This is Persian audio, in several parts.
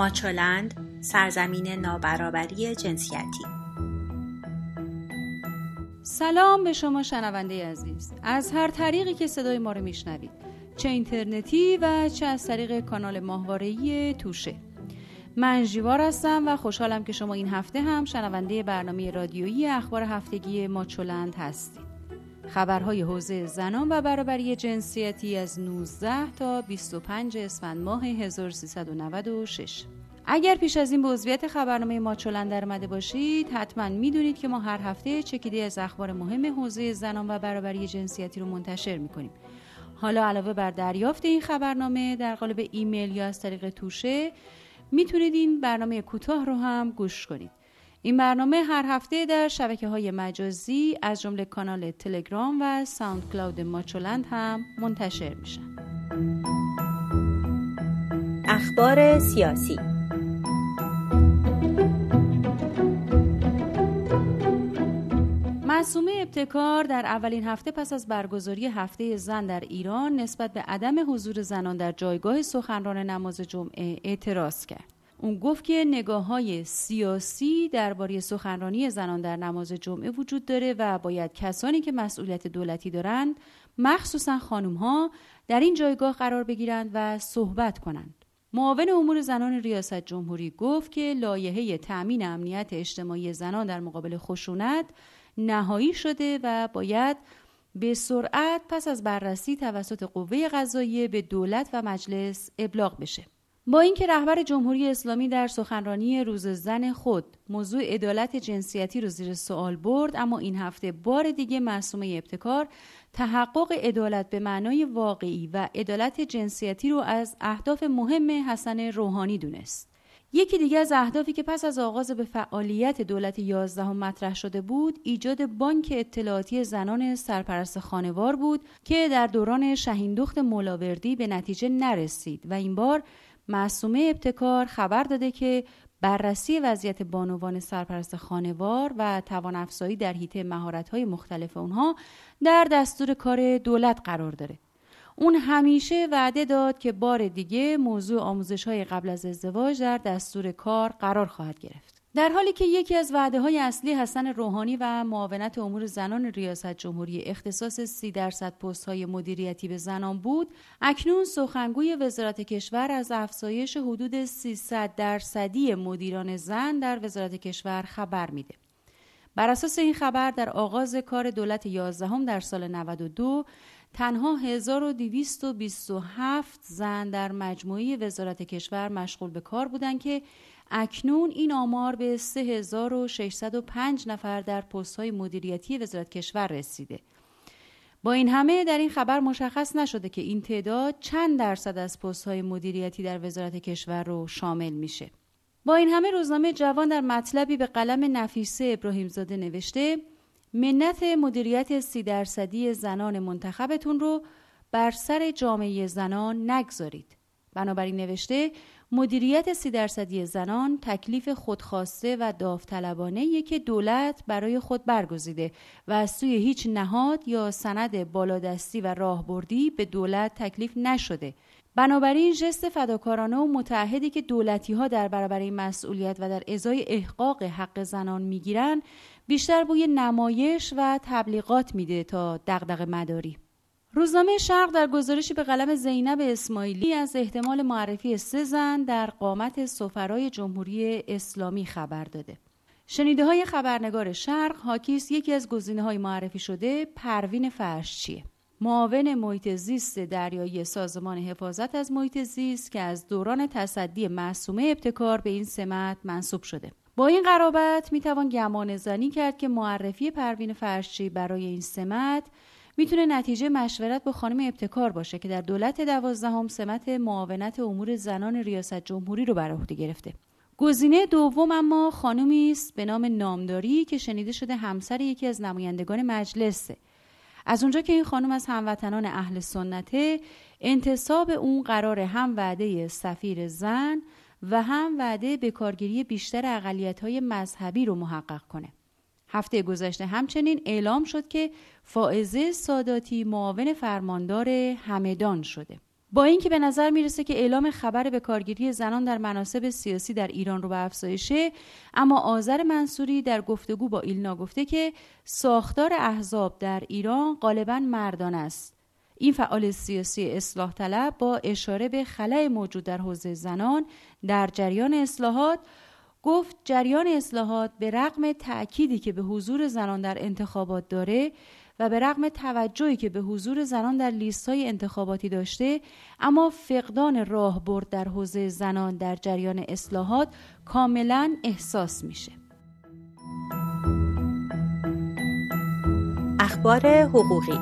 ماچولند سرزمین نابرابری جنسیتی. سلام به شما شنونده عزیز. از هر طریقی که صدای ما رو میشنوید چه اینترنتی و چه از طریق کانال ماهواره‌ای توشه. من جیوار هستم و خوشحالم که شما این هفته هم شنونده برنامه رادیویی اخبار هفتگی ماچولند هستید. خبرهای حوزه زنان و برابری جنسیتی از 19 تا 25 اسفند ماه 1396 اگر پیش از این به عضویت خبرنامه ماچولن در مده باشید حتما می‌دونید که ما هر هفته چکیده از اخبار مهم حوزه زنان و برابری جنسیتی رو منتشر می‌کنیم. حالا علاوه بر دریافت این خبرنامه در قالب ایمیل یا از طریق توشه می‌تونید این برنامه کوتاه رو هم گوش کنید. این برنامه هر هفته در شبکه های مجازی از جمله کانال تلگرام و ساوند کلاود ماچولند هم منتشر میشن اخبار سیاسی معصومه ابتکار در اولین هفته پس از برگزاری هفته زن در ایران نسبت به عدم حضور زنان در جایگاه سخنران نماز جمعه اعتراض کرد. اون گفت که نگاه های سیاسی درباره سخنرانی زنان در نماز جمعه وجود داره و باید کسانی که مسئولیت دولتی دارند مخصوصا خانم ها در این جایگاه قرار بگیرند و صحبت کنند. معاون امور زنان ریاست جمهوری گفت که لایحه تأمین امنیت اجتماعی زنان در مقابل خشونت نهایی شده و باید به سرعت پس از بررسی توسط قوه قضاییه به دولت و مجلس ابلاغ بشه. با اینکه رهبر جمهوری اسلامی در سخنرانی روز زن خود موضوع عدالت جنسیتی رو زیر سوال برد اما این هفته بار دیگه معصومه ابتکار تحقق عدالت به معنای واقعی و عدالت جنسیتی رو از اهداف مهم حسن روحانی دونست. یکی دیگه از اهدافی که پس از آغاز به فعالیت دولت یازدهم مطرح شده بود ایجاد بانک اطلاعاتی زنان سرپرست خانوار بود که در دوران شهیندخت مولاوردی به نتیجه نرسید و این بار معصومه ابتکار خبر داده که بررسی وضعیت بانوان سرپرست خانوار و توان افزایی در حیطه مهارت‌های مختلف اونها در دستور کار دولت قرار داره. اون همیشه وعده داد که بار دیگه موضوع آموزش های قبل از ازدواج در دستور کار قرار خواهد گرفت. در حالی که یکی از وعده های اصلی حسن روحانی و معاونت امور زنان ریاست جمهوری اختصاص سی درصد پست های مدیریتی به زنان بود اکنون سخنگوی وزارت کشور از افزایش حدود 300 درصدی مدیران زن در وزارت کشور خبر میده. بر اساس این خبر در آغاز کار دولت 11 در سال 92 تنها 1227 زن در مجموعه وزارت کشور مشغول به کار بودند که اکنون این آمار به 3605 نفر در پست های مدیریتی وزارت کشور رسیده. با این همه در این خبر مشخص نشده که این تعداد چند درصد از پست های مدیریتی در وزارت کشور رو شامل میشه. با این همه روزنامه جوان در مطلبی به قلم نفیسه ابراهیمزاده نوشته منت مدیریت سی درصدی زنان منتخبتون رو بر سر جامعه زنان نگذارید. بنابراین نوشته مدیریت سی درصدی زنان تکلیف خودخواسته و داوطلبانه که دولت برای خود برگزیده و از سوی هیچ نهاد یا سند بالادستی و راهبردی به دولت تکلیف نشده. بنابراین جست فداکارانه و متحدی که دولتی ها در برابر این مسئولیت و در ازای احقاق حق زنان می‌گیرند بیشتر بوی نمایش و تبلیغات میده تا دغدغه مداری. روزنامه شرق در گزارشی به قلم زینب اسماعیلی از احتمال معرفی سه زن در قامت سفرای جمهوری اسلامی خبر داده. شنیده های خبرنگار شرق حاکیست یکی از گزینه های معرفی شده پروین فرشچیه. معاون محیط زیست دریایی سازمان حفاظت از محیط زیست که از دوران تصدی معصومه ابتکار به این سمت منصوب شده. با این قرابت می‌توان گمان زنی کرد که معرفی پروین فرشچی برای این سمت می‌تونه نتیجه مشورت با خانم ابتکار باشه که در دولت دوازدهم سمت معاونت امور زنان ریاست جمهوری رو بر عهده گرفته. گزینه دوم اما خانمی است به نام نامداری که شنیده شده همسر یکی از نمایندگان مجلسه. از اونجا که این خانم از هموطنان اهل سنته انتصاب اون قرار هم وعده سفیر زن و هم وعده به کارگیری بیشتر اقلیت های مذهبی رو محقق کنه. هفته گذشته همچنین اعلام شد که فائزه ساداتی معاون فرماندار همدان شده. با اینکه به نظر می‌رسه که اعلام خبر به کارگیری زنان در مناسب سیاسی در ایران رو به افزایشه اما آذر منصوری در گفتگو با ایلنا گفته که ساختار احزاب در ایران غالبا مردان است. این فعال سیاسی اصلاح طلب با اشاره به خلای موجود در حوزه زنان در جریان اصلاحات گفت جریان اصلاحات به رغم تأکیدی که به حضور زنان در انتخابات داره و به رغم توجهی که به حضور زنان در لیست های انتخاباتی داشته اما فقدان راه برد در حوزه زنان در جریان اصلاحات کاملا احساس میشه. اخبار حقوقی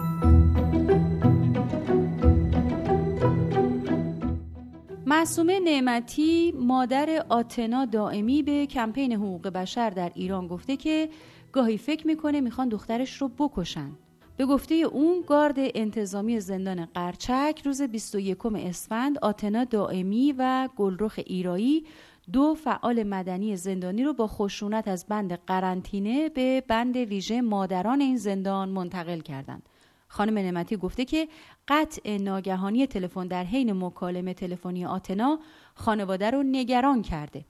معصومه نعمتی مادر آتنا دائمی به کمپین حقوق بشر در ایران گفته که گاهی فکر می‌کنه می‌خوان دخترش رو بکشن به گفته اون گارد انتظامی زندان قرچک روز 21 اسفند آتنا دائمی و گلرخ ایرایی دو فعال مدنی زندانی رو با خشونت از بند قرنطینه به بند ویژه مادران این زندان منتقل کردند. خانم نعمتی گفته که قطع ناگهانی تلفن در حین مکالمه تلفنی آتنا خانواده رو نگران کرده.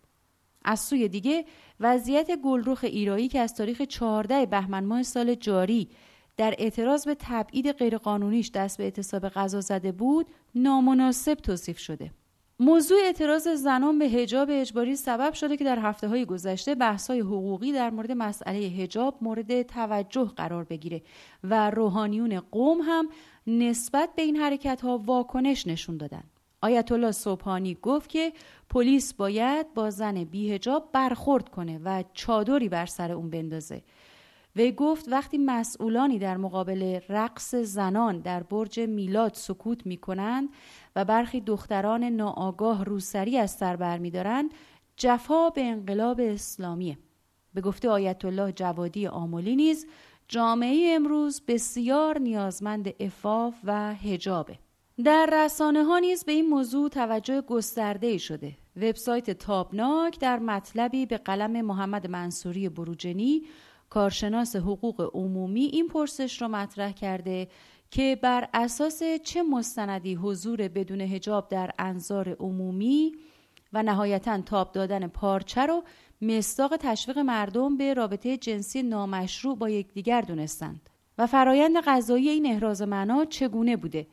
از سوی دیگه وضعیت گلرخ ایرایی که از تاریخ 14 بهمن ماه سال جاری در اعتراض به تبعید غیرقانونیش دست به اعتصاب غذا زده بود نامناسب توصیف شده موضوع اعتراض زنان به هجاب اجباری سبب شده که در هفته های گذشته بحث های حقوقی در مورد مسئله هجاب مورد توجه قرار بگیره و روحانیون قوم هم نسبت به این حرکت ها واکنش نشون دادن. آیت الله صبحانی گفت که پلیس باید با زن بیهجاب برخورد کنه و چادری بر سر اون بندازه وی گفت وقتی مسئولانی در مقابل رقص زنان در برج میلاد سکوت می کنند و برخی دختران ناآگاه روسری از سر برمیدارند جفا به انقلاب اسلامیه. به گفته آیت الله جوادی آمولی نیز جامعه امروز بسیار نیازمند افاف و هجابه در رسانه ها نیز به این موضوع توجه گسترده شده. وبسایت تابناک در مطلبی به قلم محمد منصوری بروجنی کارشناس حقوق عمومی این پرسش را مطرح کرده که بر اساس چه مستندی حضور بدون هجاب در انظار عمومی و نهایتا تاب دادن پارچه رو مستاق تشویق مردم به رابطه جنسی نامشروع با یکدیگر دونستند؟ و فرایند قضایی این احراز معنا چگونه بوده؟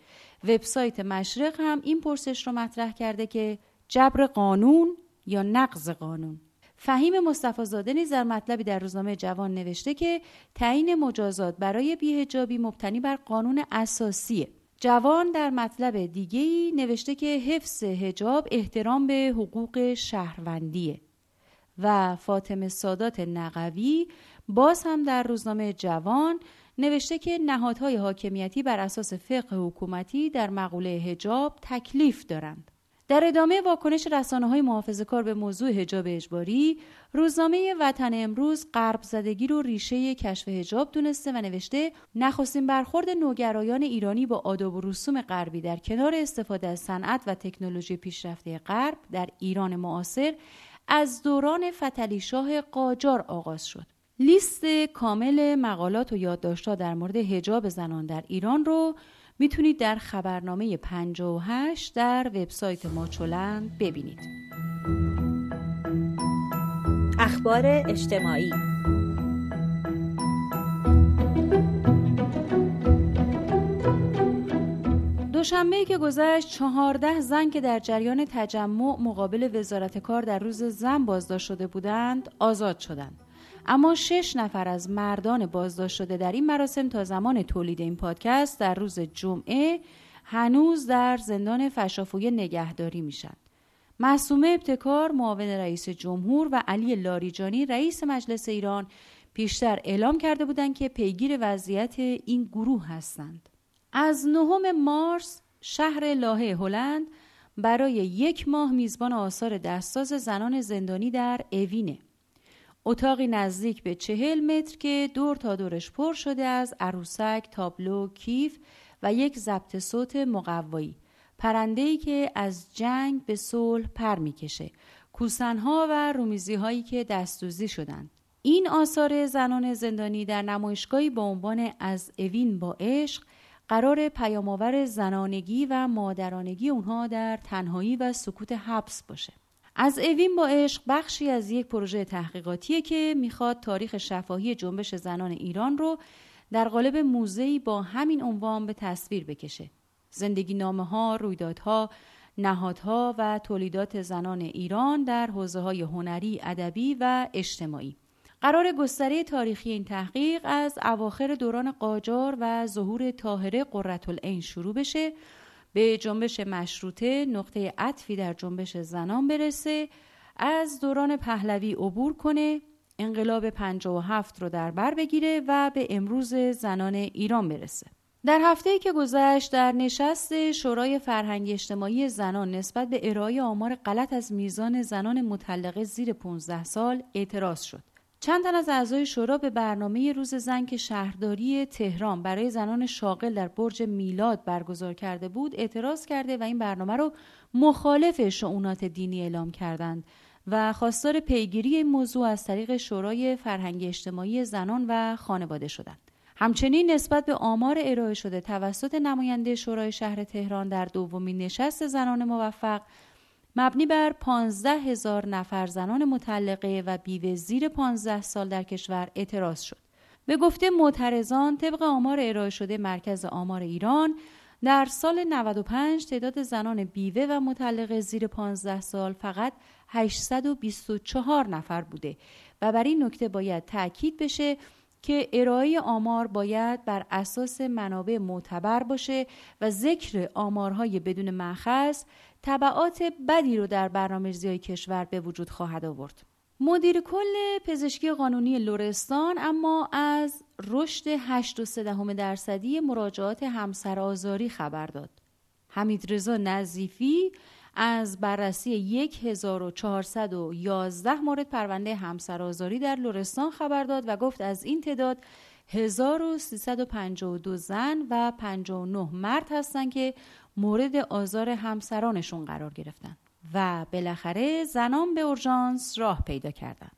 وبسایت مشرق هم این پرسش رو مطرح کرده که جبر قانون یا نقض قانون؟ فهیم مصطفی زاده نیز در مطلبی در روزنامه جوان نوشته که تعیین مجازات برای بیهجابی مبتنی بر قانون اساسیه جوان در مطلب دیگهی نوشته که حفظ هجاب احترام به حقوق شهروندیه و فاطمه سادات نقوی باز هم در روزنامه جوان نوشته که نهادهای حاکمیتی بر اساس فقه حکومتی در مقوله هجاب تکلیف دارند. در ادامه واکنش رسانه های محافظ کار به موضوع هجاب اجباری روزنامه وطن امروز غرب زدگی رو ریشه کشف هجاب دونسته و نوشته نخستین برخورد نوگرایان ایرانی با آداب و رسوم غربی در کنار استفاده از صنعت و تکنولوژی پیشرفته غرب در ایران معاصر از دوران فتلی شاه قاجار آغاز شد. لیست کامل مقالات و یادداشت‌ها در مورد هجاب زنان در ایران رو می‌تونید در خبرنامه 58 در وبسایت ماچولند ببینید. اخبار اجتماعی دوشنبه که گذشت چهارده زن که در جریان تجمع مقابل وزارت کار در روز زن بازداشت شده بودند آزاد شدند. اما شش نفر از مردان بازداشت شده در این مراسم تا زمان تولید این پادکست در روز جمعه هنوز در زندان فشافوی نگهداری میشن. معصومه ابتکار معاون رئیس جمهور و علی لاریجانی رئیس مجلس ایران پیشتر اعلام کرده بودند که پیگیر وضعیت این گروه هستند. از نهم مارس شهر لاهه هلند برای یک ماه میزبان آثار دستاز زنان زندانی در اوینه. اتاقی نزدیک به چهل متر که دور تا دورش پر شده از عروسک، تابلو، کیف و یک ضبط صوت مقوایی. پرنده‌ای که از جنگ به صلح پر می‌کشه. کوسنها و رومیزی هایی که دستوزی شدند. این آثار زنان زندانی در نمایشگاهی با عنوان از اوین با عشق قرار پیامآور زنانگی و مادرانگی اونها در تنهایی و سکوت حبس باشه از اوین با عشق بخشی از یک پروژه تحقیقاتیه که می‌خواد تاریخ شفاهی جنبش زنان ایران رو در قالب موزهی با همین عنوان به تصویر بکشه زندگی نامه ها، رویدادها، نهادها و تولیدات زنان ایران در حوزه های هنری، ادبی و اجتماعی. قرار گستره تاریخی این تحقیق از اواخر دوران قاجار و ظهور طاهره قرتالعین شروع بشه به جنبش مشروطه نقطه عطفی در جنبش زنان برسه از دوران پهلوی عبور کنه انقلاب 57 رو در بر بگیره و به امروز زنان ایران برسه در هفته که گذشت در نشست شورای فرهنگی اجتماعی زنان نسبت به ارائه آمار غلط از میزان زنان مطلقه زیر 15 سال اعتراض شد. چند تن از اعضای شورا به برنامه روز زن که شهرداری تهران برای زنان شاغل در برج میلاد برگزار کرده بود اعتراض کرده و این برنامه را مخالف شعونات دینی اعلام کردند و خواستار پیگیری این موضوع از طریق شورای فرهنگی اجتماعی زنان و خانواده شدند. همچنین نسبت به آمار ارائه شده توسط نماینده شورای شهر تهران در دومین نشست زنان موفق مبنی بر 15 هزار نفر زنان مطلقه و بیوه زیر 15 سال در کشور اعتراض شد. به گفته معترضان طبق آمار ارائه شده مرکز آمار ایران در سال 95 تعداد زنان بیوه و مطلقه زیر 15 سال فقط 824 نفر بوده و بر این نکته باید تاکید بشه که ارائه آمار باید بر اساس منابع معتبر باشه و ذکر آمارهای بدون مخص طبعات بدی رو در برنامه‌ریزی کشور به وجود خواهد آورد. مدیر کل پزشکی قانونی لورستان اما از رشد 8.3 درصدی مراجعات همسر آزاری خبر داد. حمید رضا نظیفی از بررسی 1411 مورد پرونده همسرآزاری در لرستان خبر داد و گفت از این تعداد 1352 زن و 59 مرد هستند که مورد آزار همسرانشون قرار گرفتن و بالاخره زنان به اورژانس راه پیدا کردند.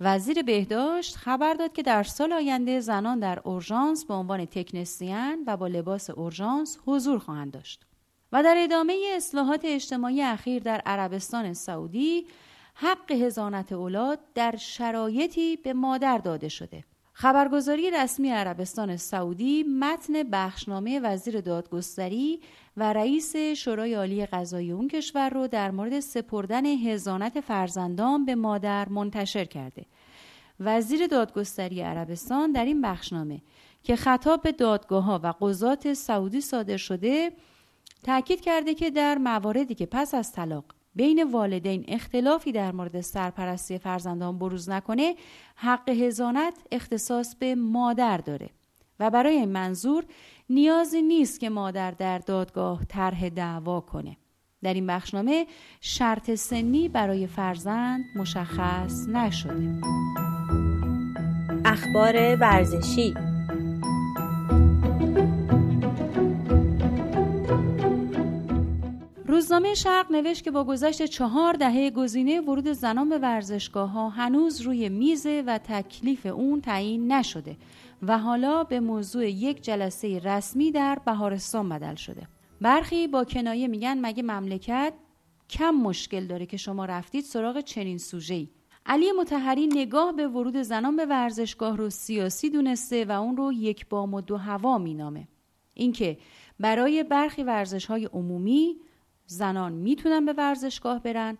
وزیر بهداشت خبر داد که در سال آینده زنان در اورژانس به عنوان تکنسین و با لباس اورژانس حضور خواهند داشت. و در ادامه اصلاحات اجتماعی اخیر در عربستان سعودی حق هزانت اولاد در شرایطی به مادر داده شده. خبرگزاری رسمی عربستان سعودی متن بخشنامه وزیر دادگستری و رئیس شورای عالی قضایی اون کشور رو در مورد سپردن هزانت فرزندان به مادر منتشر کرده. وزیر دادگستری عربستان در این بخشنامه که خطاب به دادگاه ها و قضات سعودی صادر شده تاکید کرده که در مواردی که پس از طلاق بین والدین اختلافی در مورد سرپرستی فرزندان بروز نکنه حق هزانت اختصاص به مادر داره و برای این منظور نیازی نیست که مادر در دادگاه طرح دعوا کنه. در این بخشنامه شرط سنی برای فرزند مشخص نشده. اخبار ورزشی روزنامه شرق نوشت که با گذشت چهار دهه گزینه ورود زنان به ورزشگاه ها هنوز روی میزه و تکلیف اون تعیین نشده و حالا به موضوع یک جلسه رسمی در بهارستان بدل شده. برخی با کنایه میگن مگه مملکت کم مشکل داره که شما رفتید سراغ چنین ای. علی متحری نگاه به ورود زنان به ورزشگاه رو سیاسی دونسته و اون رو یک بام و دو هوا مینامه. اینکه برای برخی ورزش های عمومی زنان می‌تونن به ورزشگاه برن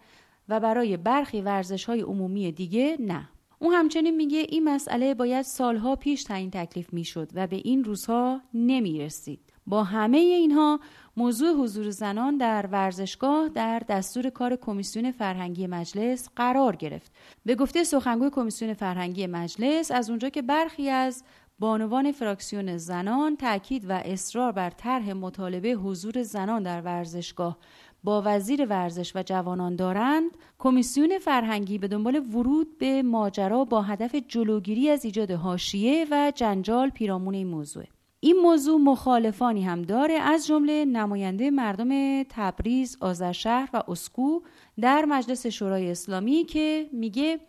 و برای برخی ورزش های عمومی دیگه نه. او همچنین میگه این مسئله باید سالها پیش تعیین تکلیف می‌شد و به این روزها نمی‌رسید. با همه اینها موضوع حضور زنان در ورزشگاه در دستور کار کمیسیون فرهنگی مجلس قرار گرفت. به گفته سخنگوی کمیسیون فرهنگی مجلس از اونجا که برخی از بانوان فراکسیون زنان تاکید و اصرار بر طرح مطالبه حضور زنان در ورزشگاه. با وزیر ورزش و جوانان دارند کمیسیون فرهنگی به دنبال ورود به ماجرا با هدف جلوگیری از ایجاد حاشیه و جنجال پیرامون این موضوع. این موضوع مخالفانی هم داره از جمله نماینده مردم تبریز، آذرشهر و اسکو در مجلس شورای اسلامی که میگه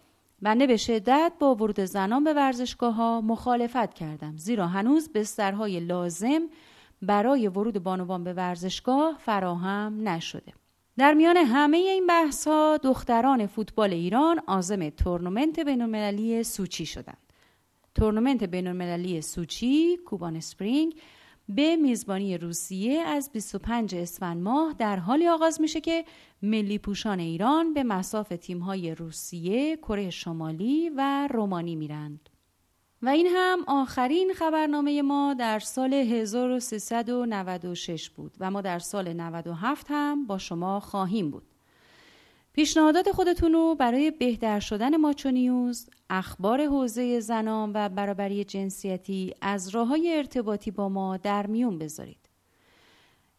بنده به شدت با ورود زنان به ورزشگاه ها مخالفت کردم زیرا هنوز بسترهای لازم برای ورود بانوان به ورزشگاه فراهم نشده. در میان همه این بحث ها دختران فوتبال ایران عازم تورنمنت بینالمللی سوچی شدند. تورنمنت بینالمللی سوچی کوبان Spring به میزبانی روسیه از 25 اسفند ماه در حالی آغاز میشه که ملی پوشان ایران به مساف تیم‌های روسیه، کره شمالی و رومانی میرند. و این هم آخرین خبرنامه ما در سال 1396 بود و ما در سال 97 هم با شما خواهیم بود. پیشنهادات خودتون رو برای بهتر شدن ماچو نیوز، اخبار حوزه زنان و برابری جنسیتی از راه های ارتباطی با ما در میون بذارید.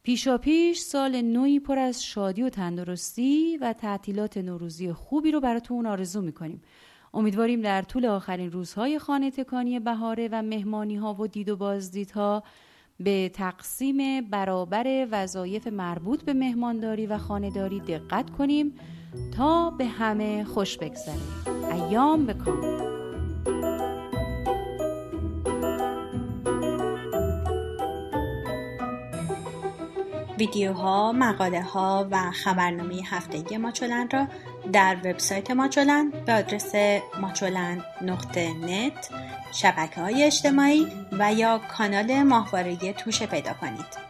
پیشا پیش سال نوی پر از شادی و تندرستی و تعطیلات نوروزی خوبی رو براتون آرزو می‌کنیم. امیدواریم در طول آخرین روزهای خانه تکانی بهاره و مهمانی ها و دید و بازدیدها به تقسیم برابر وظایف مربوط به مهمانداری و خانهداری دقت کنیم تا به همه خوش بگذره. ایام بکن ویدیوها، مقاله ها و خبرنامه هفتگی ماچولن را در وبسایت ماچولن به آدرس ماچولن نقطه نت شبکه های اجتماعی و یا کانال ماهواره توشه پیدا کنید.